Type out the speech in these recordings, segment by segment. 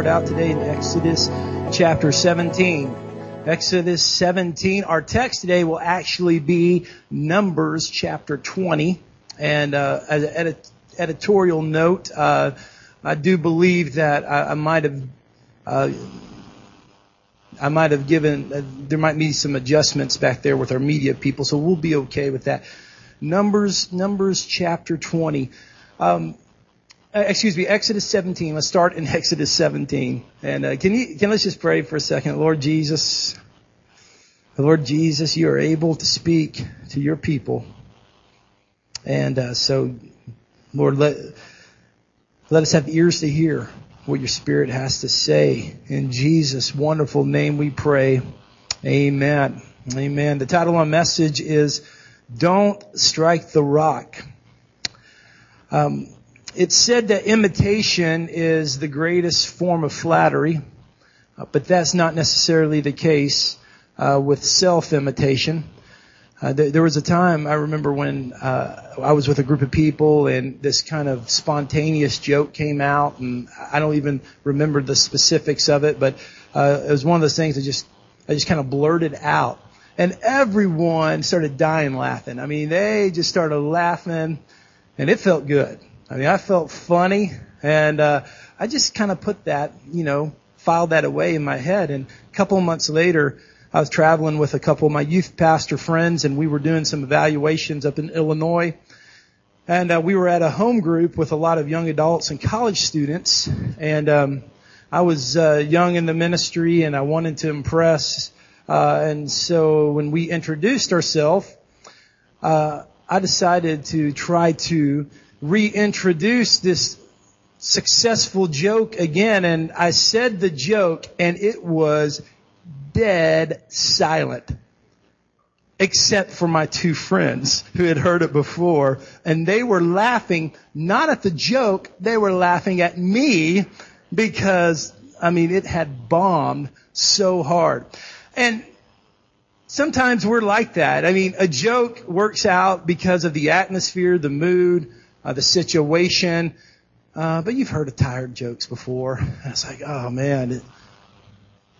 start out today in Exodus chapter 17. Exodus 17. Our text today will actually be Numbers chapter 20. And uh, as an edit- editorial note, uh, I do believe that I, I might have uh, I might have given uh, there might be some adjustments back there with our media people, so we'll be okay with that. Numbers Numbers chapter 20. Um, uh, excuse me, Exodus 17. Let's start in Exodus 17. And uh, can you can let's just pray for a second, Lord Jesus. Lord Jesus, you are able to speak to your people, and uh, so, Lord, let let us have ears to hear what your Spirit has to say. In Jesus' wonderful name, we pray. Amen. Amen. The title of my message is "Don't Strike the Rock." Um, it's said that imitation is the greatest form of flattery, uh, but that's not necessarily the case uh, with self-imitation. Uh, th- there was a time I remember when uh, I was with a group of people and this kind of spontaneous joke came out, and I don't even remember the specifics of it, but uh, it was one of those things that just I just kind of blurted out, and everyone started dying laughing. I mean, they just started laughing, and it felt good. I mean, I felt funny, and uh, I just kind of put that, you know, filed that away in my head. And a couple months later, I was traveling with a couple of my youth pastor friends, and we were doing some evaluations up in Illinois. And uh, we were at a home group with a lot of young adults and college students. And um, I was uh, young in the ministry, and I wanted to impress. Uh, and so when we introduced ourselves, uh, I decided to try to reintroduce this successful joke again. And I said the joke, and it was dead silent. Except for my two friends who had heard it before. And they were laughing, not at the joke, they were laughing at me because, I mean, it had bombed so hard. And sometimes we're like that. I mean, a joke works out because of the atmosphere, the mood, uh, the situation. Uh, but you've heard of tired jokes before. It's like, oh man,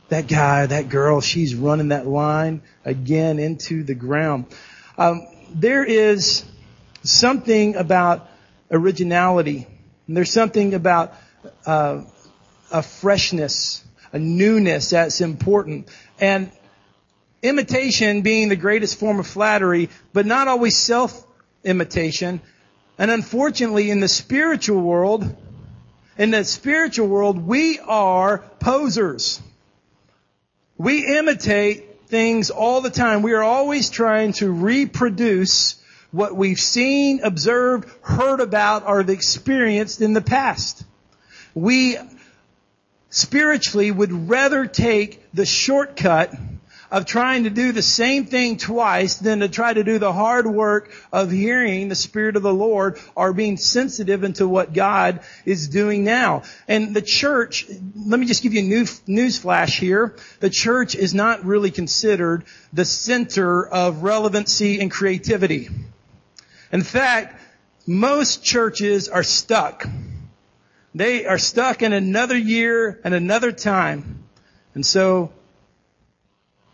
that guy, that girl, she's running that line again into the ground. Um, there is something about originality. And there's something about uh, a freshness, a newness that's important. And imitation being the greatest form of flattery, but not always self-imitation. And unfortunately, in the spiritual world, in the spiritual world, we are posers. We imitate things all the time. We are always trying to reproduce what we've seen, observed, heard about, or experienced in the past. We spiritually would rather take the shortcut of trying to do the same thing twice than to try to do the hard work of hearing the Spirit of the Lord or being sensitive into what God is doing now. And the church, let me just give you a new news flash here. The church is not really considered the center of relevancy and creativity. In fact, most churches are stuck. They are stuck in another year and another time. And so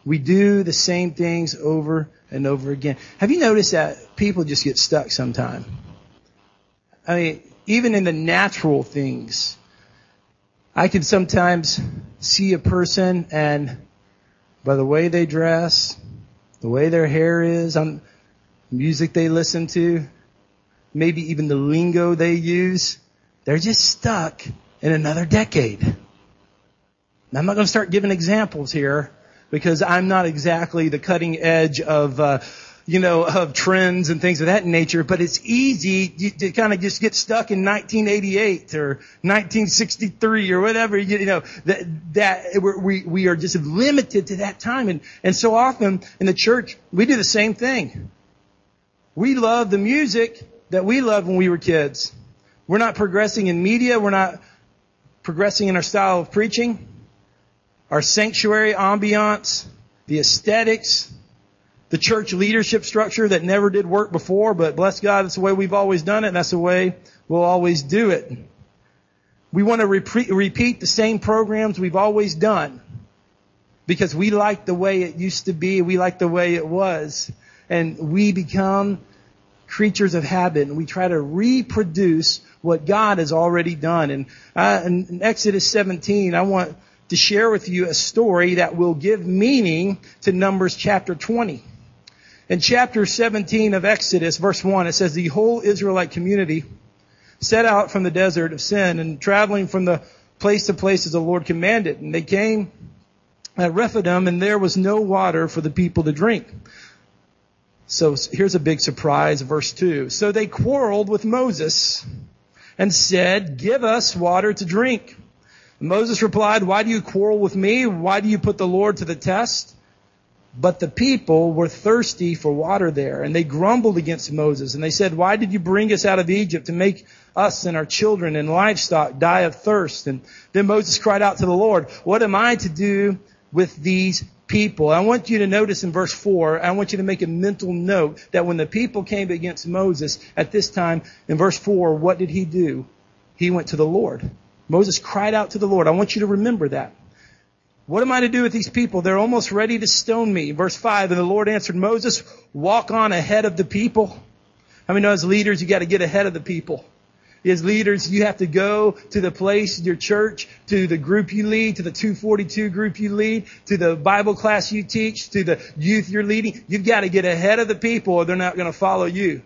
we do the same things over and over again. Have you noticed that people just get stuck sometime? I mean, even in the natural things, I can sometimes see a person and by the way they dress, the way their hair is, on music they listen to, maybe even the lingo they use, they're just stuck in another decade. Now, I'm not going to start giving examples here, because I'm not exactly the cutting edge of, uh, you know, of trends and things of that nature, but it's easy to kind of just get stuck in 1988 or 1963 or whatever, you know, that, that we, we are just limited to that time. And, and so often in the church, we do the same thing. We love the music that we loved when we were kids. We're not progressing in media. We're not progressing in our style of preaching our sanctuary ambiance, the aesthetics, the church leadership structure that never did work before, but bless God, that's the way we've always done it, and that's the way we'll always do it. We want to repeat, repeat the same programs we've always done because we like the way it used to be. We like the way it was. And we become creatures of habit and we try to reproduce what God has already done. And uh, in Exodus 17, I want to share with you a story that will give meaning to Numbers chapter 20. In chapter 17 of Exodus, verse 1, it says, the whole Israelite community set out from the desert of sin and traveling from the place to place as the Lord commanded. And they came at Rephidim and there was no water for the people to drink. So here's a big surprise, verse 2. So they quarreled with Moses and said, give us water to drink. Moses replied, why do you quarrel with me? Why do you put the Lord to the test? But the people were thirsty for water there, and they grumbled against Moses, and they said, Why did you bring us out of Egypt to make us and our children and livestock die of thirst? And then Moses cried out to the Lord, What am I to do with these people? I want you to notice in verse 4, I want you to make a mental note that when the people came against Moses at this time, in verse 4, what did he do? He went to the Lord. Moses cried out to the Lord. I want you to remember that. What am I to do with these people? They're almost ready to stone me. Verse 5, and the Lord answered Moses, walk on ahead of the people. I mean, as leaders, you got to get ahead of the people. As leaders, you have to go to the place, your church, to the group you lead, to the 242 group you lead, to the Bible class you teach, to the youth you're leading. You've got to get ahead of the people or they're not going to follow you.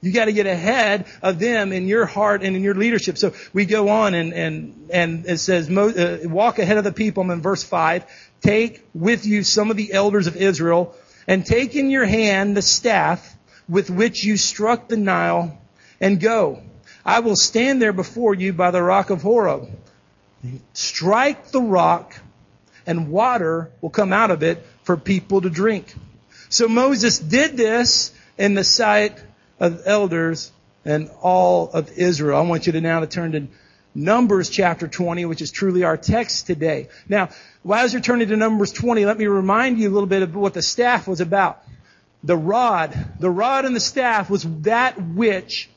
You got to get ahead of them in your heart and in your leadership. So we go on and and and it says, uh, "Walk ahead of the people." In verse five. Take with you some of the elders of Israel, and take in your hand the staff with which you struck the Nile, and go. I will stand there before you by the rock of Horeb. Strike the rock, and water will come out of it for people to drink. So Moses did this in the sight of elders and all of Israel. I want you to now to turn to Numbers chapter 20, which is truly our text today. Now, as you're turning to Numbers 20, let me remind you a little bit of what the staff was about. The rod, the rod and the staff was that which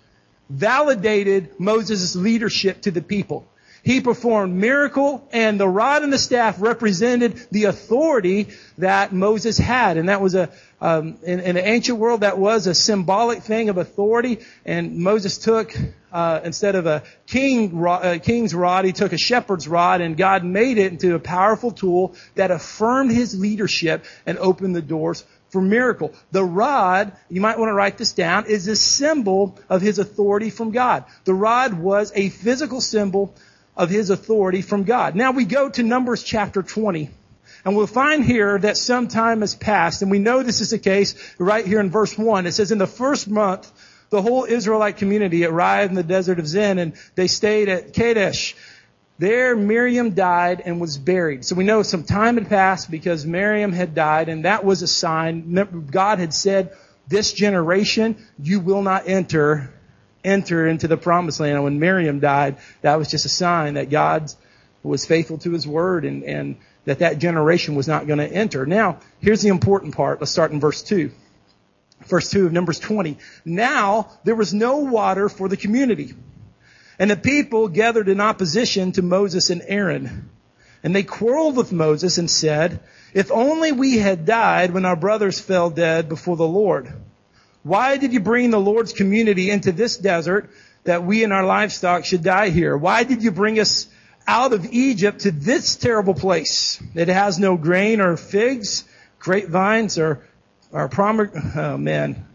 validated Moses' leadership to the people. He performed miracle and the rod and the staff represented the authority that Moses had. And that was a, um, in, in, the ancient world, that was a symbolic thing of authority. And Moses took, uh, instead of a king, uh, king's rod, he took a shepherd's rod and God made it into a powerful tool that affirmed his leadership and opened the doors for miracle. The rod, you might want to write this down, is a symbol of his authority from God. The rod was a physical symbol of his authority from God. Now we go to Numbers chapter 20. And we'll find here that some time has passed, and we know this is the case right here in verse 1. It says, in the first month, the whole Israelite community arrived in the desert of Zin, and they stayed at Kadesh. There Miriam died and was buried. So we know some time had passed because Miriam had died, and that was a sign. God had said, this generation, you will not enter enter into the promised land. And when Miriam died, that was just a sign that God was faithful to his word and, and that that generation was not going to enter. Now, here's the important part. Let's start in verse 2. Verse 2 of Numbers 20. Now, there was no water for the community. And the people gathered in opposition to Moses and Aaron. And they quarreled with Moses and said, if only we had died when our brothers fell dead before the Lord. Why did you bring the Lord's community into this desert that we and our livestock should die here? Why did you bring us out of Egypt to this terrible place? It has no grain or figs, grapevines or, or prom, oh man.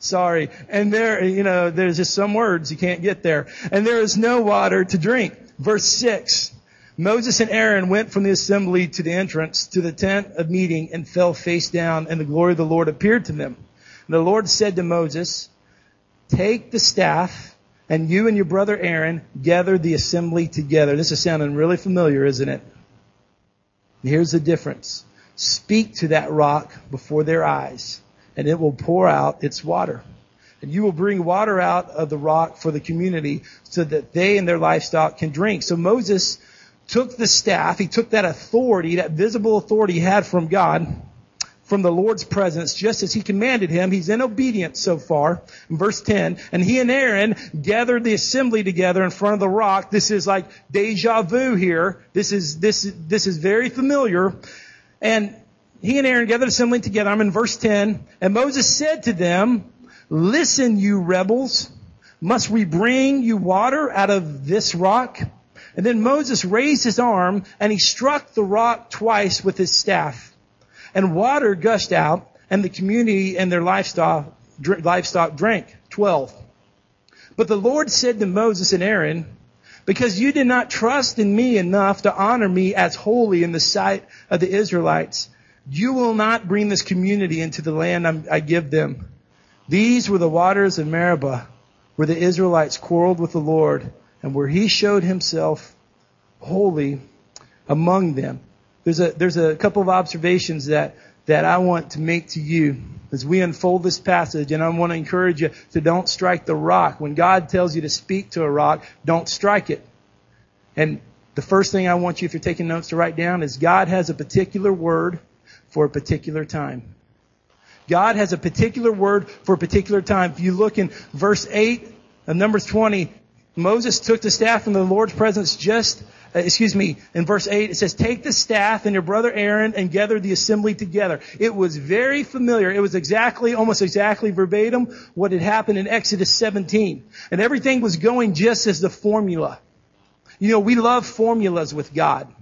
Sorry. And there, you know, there's just some words you can't get there. And there is no water to drink. Verse six. Moses and Aaron went from the assembly to the entrance to the tent of meeting and fell face down and the glory of the Lord appeared to them the Lord said to Moses, take the staff and you and your brother Aaron gather the assembly together. This is sounding really familiar, isn't it? Here's the difference. Speak to that rock before their eyes and it will pour out its water. And you will bring water out of the rock for the community so that they and their livestock can drink. So Moses took the staff, he took that authority, that visible authority he had from God, from the Lord's presence just as he commanded him. He's in obedience so far. Verse 10, and he and Aaron gathered the assembly together in front of the rock. This is like deja vu here. This is, this, this is very familiar. And he and Aaron gathered assembly together. I'm in verse 10. And Moses said to them, listen, you rebels. Must we bring you water out of this rock? And then Moses raised his arm and he struck the rock twice with his staff and water gushed out, and the community and their livestock, livestock drank. 12. But the Lord said to Moses and Aaron, because you did not trust in me enough to honor me as holy in the sight of the Israelites, you will not bring this community into the land I give them. These were the waters of Meribah, where the Israelites quarreled with the Lord, and where he showed himself holy among them. There's a, there's a couple of observations that, that I want to make to you as we unfold this passage, and I want to encourage you to don't strike the rock. When God tells you to speak to a rock, don't strike it. And the first thing I want you, if you're taking notes, to write down is God has a particular word for a particular time. God has a particular word for a particular time. If you look in verse 8 of Numbers 20, Moses took the staff from the Lord's presence just uh, excuse me, in verse 8, it says, take the staff and your brother Aaron and gather the assembly together. It was very familiar. It was exactly, almost exactly verbatim what had happened in Exodus 17. And everything was going just as the formula. You know, we love formulas with God.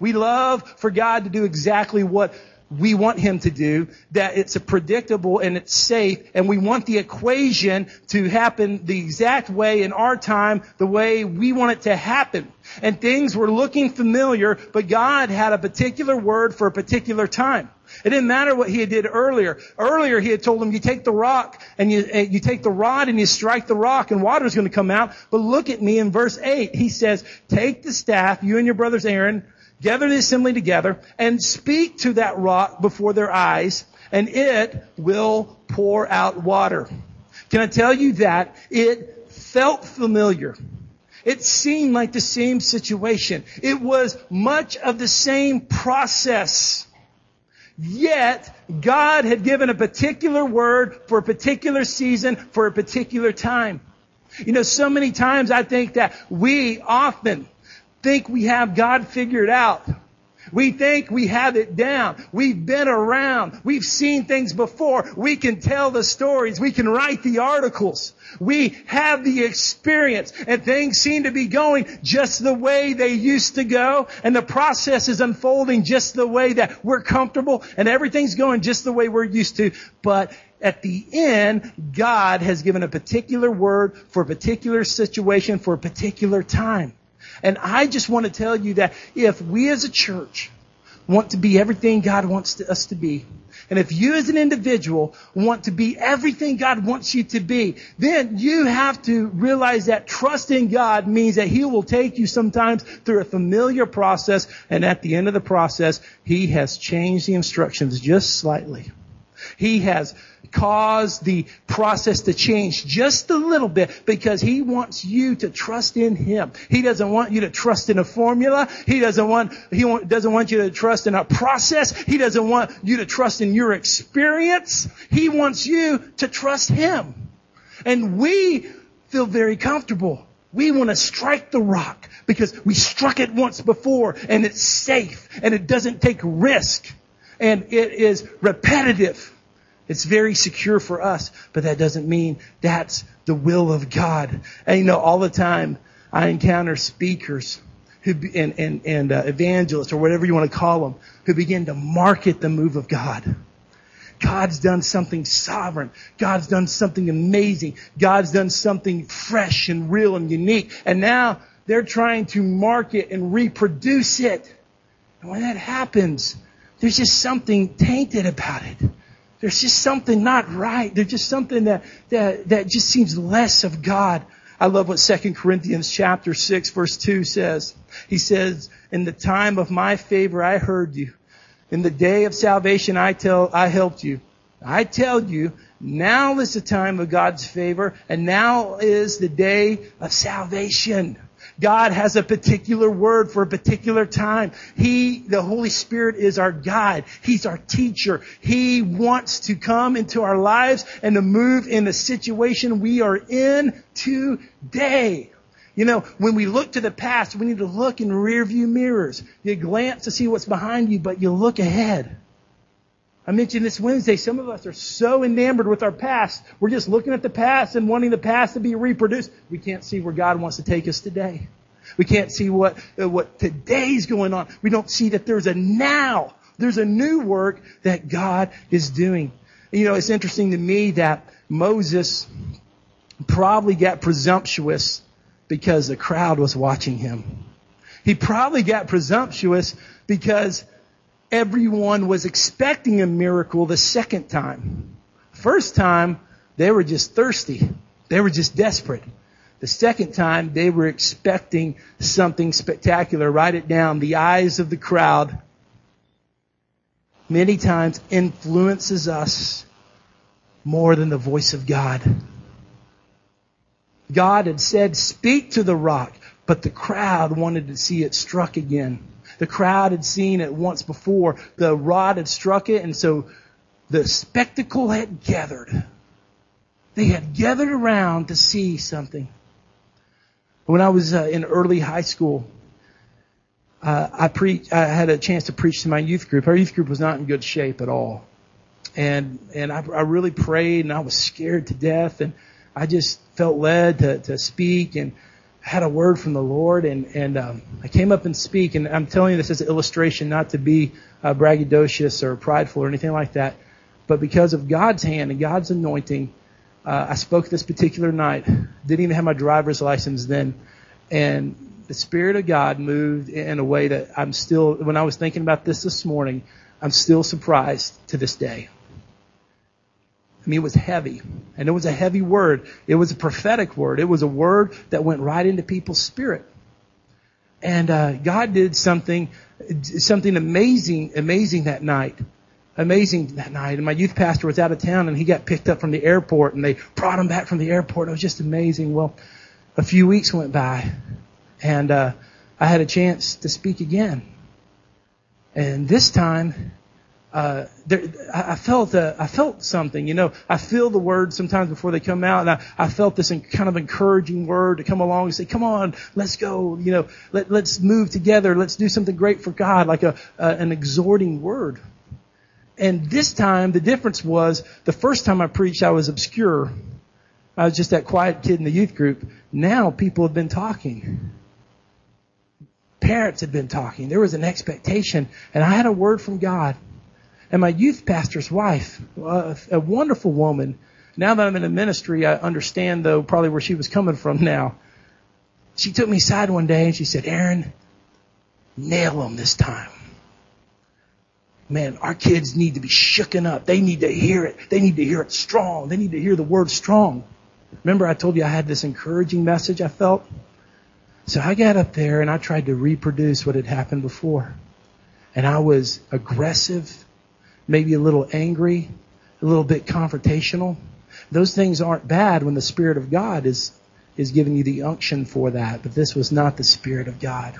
We love for God to do exactly what we want him to do, that it's a predictable and it's safe, and we want the equation to happen the exact way in our time, the way we want it to happen. And things were looking familiar, but God had a particular word for a particular time. It didn't matter what he had did earlier. Earlier he had told them, you take the rock and you, you take the rod and you strike the rock and water's going to come out. But look at me in verse 8. He says, take the staff, you and your brothers Aaron, gather the assembly together and speak to that rock before their eyes and it will pour out water. Can I tell you that it felt familiar? It seemed like the same situation. It was much of the same process. Yet, God had given a particular word for a particular season, for a particular time. You know, so many times I think that we often think we have God figured out. We think we have it down. We've been around. We've seen things before. We can tell the stories. We can write the articles. We have the experience and things seem to be going just the way they used to go and the process is unfolding just the way that we're comfortable and everything's going just the way we're used to. But at the end, God has given a particular word for a particular situation for a particular time. And I just want to tell you that if we as a church want to be everything God wants to, us to be, and if you as an individual want to be everything God wants you to be, then you have to realize that trust in God means that He will take you sometimes through a familiar process, and at the end of the process, He has changed the instructions just slightly. He has cause the process to change just a little bit because he wants you to trust in him. He doesn't want you to trust in a formula. He doesn't want, he doesn't want you to trust in a process. He doesn't want you to trust in your experience. He wants you to trust him. And we feel very comfortable. We want to strike the rock because we struck it once before and it's safe and it doesn't take risk and it is repetitive. It's very secure for us, but that doesn't mean that's the will of God. And you know, all the time I encounter speakers who, and, and, and uh, evangelists or whatever you want to call them who begin to market the move of God. God's done something sovereign. God's done something amazing. God's done something fresh and real and unique. And now they're trying to market and reproduce it. And when that happens, there's just something tainted about it. There's just something not right. There's just something that, that, that just seems less of God. I love what 2 Corinthians chapter 6 verse 2 says. He says, in the time of my favor I heard you. In the day of salvation I tell, I helped you. I tell you, now is the time of God's favor and now is the day of salvation. God has a particular word for a particular time. He, the Holy Spirit is our guide. He's our teacher. He wants to come into our lives and to move in the situation we are in today. You know, when we look to the past, we need to look in rear view mirrors. You glance to see what's behind you, but you look ahead. I mentioned this Wednesday, some of us are so enamored with our past. We're just looking at the past and wanting the past to be reproduced. We can't see where God wants to take us today. We can't see what, uh, what today's going on. We don't see that there's a now. There's a new work that God is doing. You know, it's interesting to me that Moses probably got presumptuous because the crowd was watching him. He probably got presumptuous because everyone was expecting a miracle the second time. First time, they were just thirsty. They were just desperate. The second time, they were expecting something spectacular. Write it down. The eyes of the crowd many times influences us more than the voice of God. God had said, speak to the rock, but the crowd wanted to see it struck again. The crowd had seen it once before. The rod had struck it, and so the spectacle had gathered. They had gathered around to see something. When I was uh, in early high school, uh, I preach. I had a chance to preach to my youth group. Our youth group was not in good shape at all, and and I, I really prayed, and I was scared to death, and I just felt led to to speak, and had a word from the Lord, and and um, I came up and speak, and I'm telling you this as an illustration, not to be uh, braggadocious or prideful or anything like that, but because of God's hand and God's anointing, uh, I spoke this particular night. Didn't even have my driver's license then, and the Spirit of God moved in a way that I'm still. When I was thinking about this this morning, I'm still surprised to this day. I mean, it was heavy. And it was a heavy word. It was a prophetic word. It was a word that went right into people's spirit. And uh, God did something, something amazing, amazing that night. Amazing that night. And my youth pastor was out of town and he got picked up from the airport and they brought him back from the airport. It was just amazing. Well, a few weeks went by and uh, I had a chance to speak again. And this time, uh, there, I felt uh, I felt something, you know. I feel the words sometimes before they come out, and I, I felt this kind of encouraging word to come along and say, "Come on, let's go," you know. Let, let's move together. Let's do something great for God, like a an exhorting word. And this time, the difference was the first time I preached, I was obscure. I was just that quiet kid in the youth group. Now people have been talking. Parents had been talking. There was an expectation, and I had a word from God. And my youth pastor's wife, uh, a wonderful woman. Now that I'm in a ministry, I understand though probably where she was coming from now. She took me aside one day and she said, Aaron, nail them this time. Man, our kids need to be shooken up. They need to hear it. They need to hear it strong. They need to hear the word strong. Remember I told you I had this encouraging message I felt? So I got up there and I tried to reproduce what had happened before. And I was aggressive maybe a little angry, a little bit confrontational. Those things aren't bad when the Spirit of God is, is giving you the unction for that, but this was not the Spirit of God.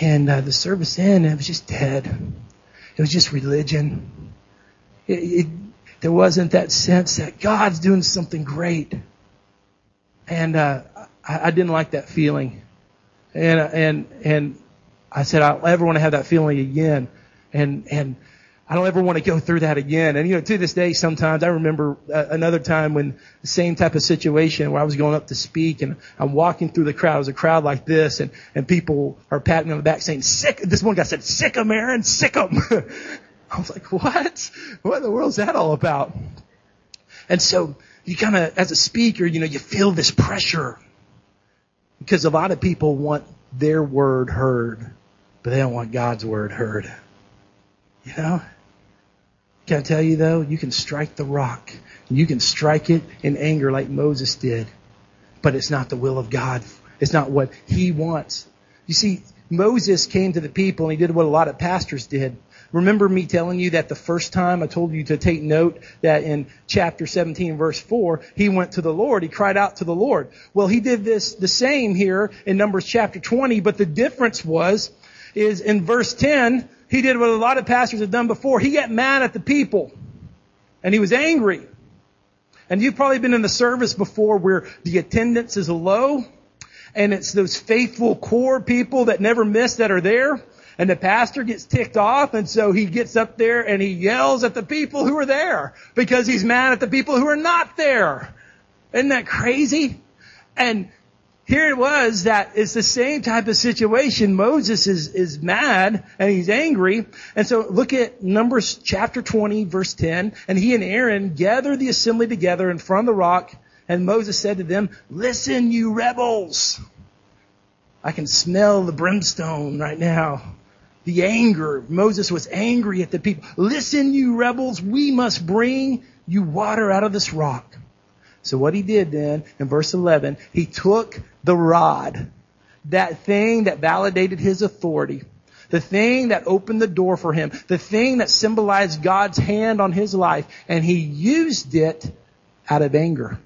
And uh, the service ended, it was just dead. It was just religion. It, it, there wasn't that sense that God's doing something great. And uh, I, I didn't like that feeling. And and and I said I don't ever want to have that feeling again. And and I don't ever want to go through that again. And you know, to this day, sometimes I remember uh, another time when the same type of situation where I was going up to speak and I'm walking through the crowd. It was a crowd like this and, and people are patting me on the back saying, sick. This one guy said, sick him, Aaron, sick him. I was like, what? What in the world is that all about? And so you kind of, as a speaker, you know, you feel this pressure because a lot of people want their word heard, but they don't want God's word heard. You know? Can I tell you though, you can strike the rock. You can strike it in anger like Moses did. But it's not the will of God. It's not what he wants. You see, Moses came to the people and he did what a lot of pastors did. Remember me telling you that the first time I told you to take note that in chapter 17 verse 4, he went to the Lord. He cried out to the Lord. Well, he did this the same here in Numbers chapter 20, but the difference was, is in verse 10, he did what a lot of pastors have done before. He got mad at the people. And he was angry. And you've probably been in the service before where the attendance is low and it's those faithful core people that never miss that are there. And the pastor gets ticked off and so he gets up there and he yells at the people who are there because he's mad at the people who are not there. Isn't that crazy? And here it was that it's the same type of situation. Moses is, is mad and he's angry. And so look at Numbers chapter 20 verse 10. And he and Aaron gather the assembly together in front of the rock. And Moses said to them, listen you rebels. I can smell the brimstone right now. The anger. Moses was angry at the people. Listen you rebels, we must bring you water out of this rock. So what he did then, in verse 11, he took the rod, that thing that validated his authority, the thing that opened the door for him, the thing that symbolized God's hand on his life, and he used it out of anger.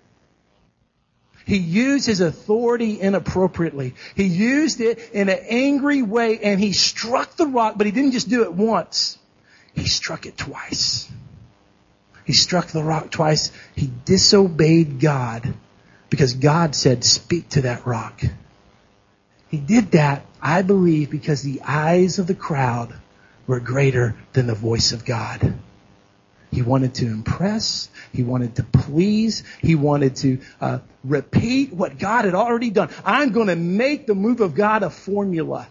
He used his authority inappropriately. He used it in an angry way and he struck the rock, but he didn't just do it once. He struck it twice. He struck the rock twice. He disobeyed God because God said, speak to that rock. He did that, I believe, because the eyes of the crowd were greater than the voice of God. He wanted to impress. He wanted to please. He wanted to uh, repeat what God had already done. I'm going to make the move of God a formula.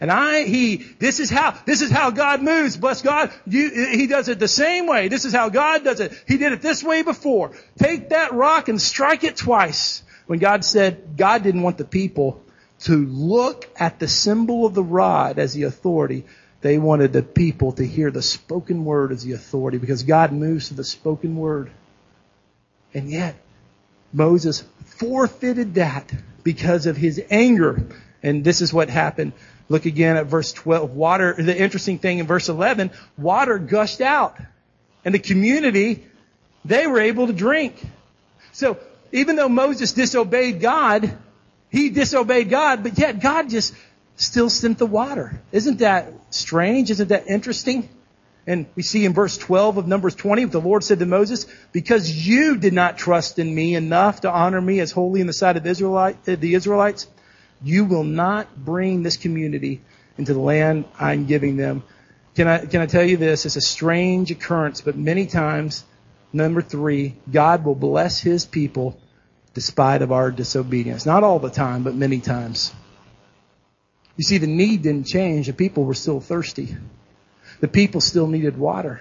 And I, he, this is how, this is how God moves. Bless God. You, he does it the same way. This is how God does it. He did it this way before. Take that rock and strike it twice. When God said God didn't want the people to look at the symbol of the rod as the authority, they wanted the people to hear the spoken word as the authority because God moves to the spoken word. And yet, Moses forfeited that because of his anger. And this is what happened. Look again at verse 12. Water, the interesting thing in verse 11, water gushed out. And the community, they were able to drink. So, even though Moses disobeyed God, he disobeyed God, but yet God just still sent the water. Isn't that strange? Isn't that interesting? And we see in verse 12 of Numbers 20, the Lord said to Moses, because you did not trust in me enough to honor me as holy in the sight of the Israelites, you will not bring this community into the land I'm giving them. Can I, can I tell you this? It's a strange occurrence, but many times, number three, God will bless His people despite of our disobedience. Not all the time, but many times. You see, the need didn't change. The people were still thirsty. The people still needed water.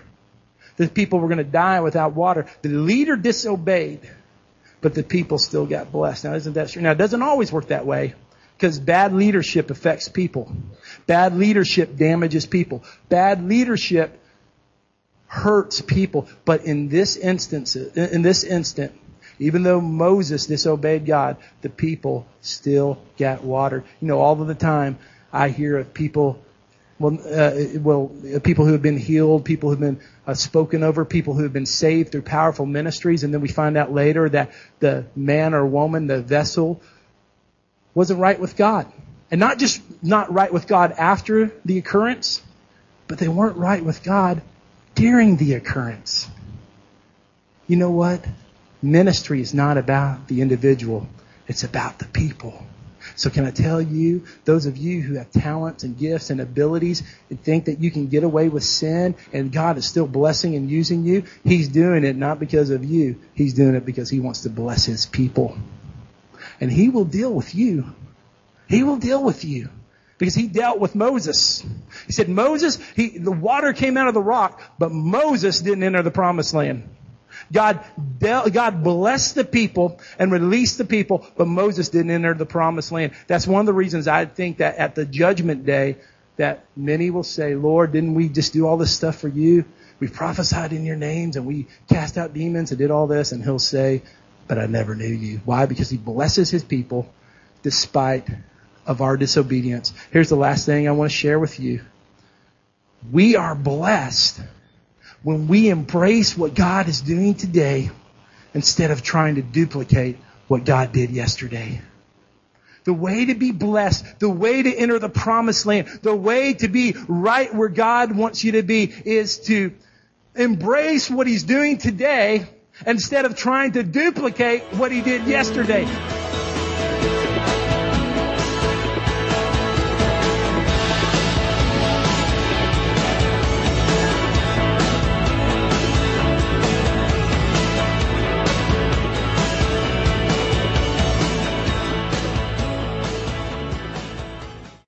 The people were going to die without water. The leader disobeyed, but the people still got blessed. Now, isn't that true? Now, it doesn't always work that way. Because bad leadership affects people. Bad leadership damages people. Bad leadership hurts people. But in this instance, in this instant, even though Moses disobeyed God, the people still got water. You know, all of the time I hear of people, well, uh, well, people who have been healed, people who have been uh, spoken over, people who have been saved through powerful ministries, and then we find out later that the man or woman, the vessel, wasn't right with God. And not just not right with God after the occurrence, but they weren't right with God during the occurrence. You know what? Ministry is not about the individual. It's about the people. So can I tell you, those of you who have talents and gifts and abilities and think that you can get away with sin and God is still blessing and using you, He's doing it not because of you. He's doing it because He wants to bless His people and he will deal with you. He will deal with you. Because he dealt with Moses. He said, Moses, he, the water came out of the rock, but Moses didn't enter the promised land. God, God blessed the people and released the people, but Moses didn't enter the promised land. That's one of the reasons I think that at the judgment day, that many will say, Lord, didn't we just do all this stuff for you? We prophesied in your names and we cast out demons and did all this. And he'll say, but I never knew you. Why? Because he blesses his people despite of our disobedience. Here's the last thing I want to share with you. We are blessed when we embrace what God is doing today instead of trying to duplicate what God did yesterday. The way to be blessed, the way to enter the promised land, the way to be right where God wants you to be is to embrace what He's doing today instead of trying to duplicate what He did yesterday.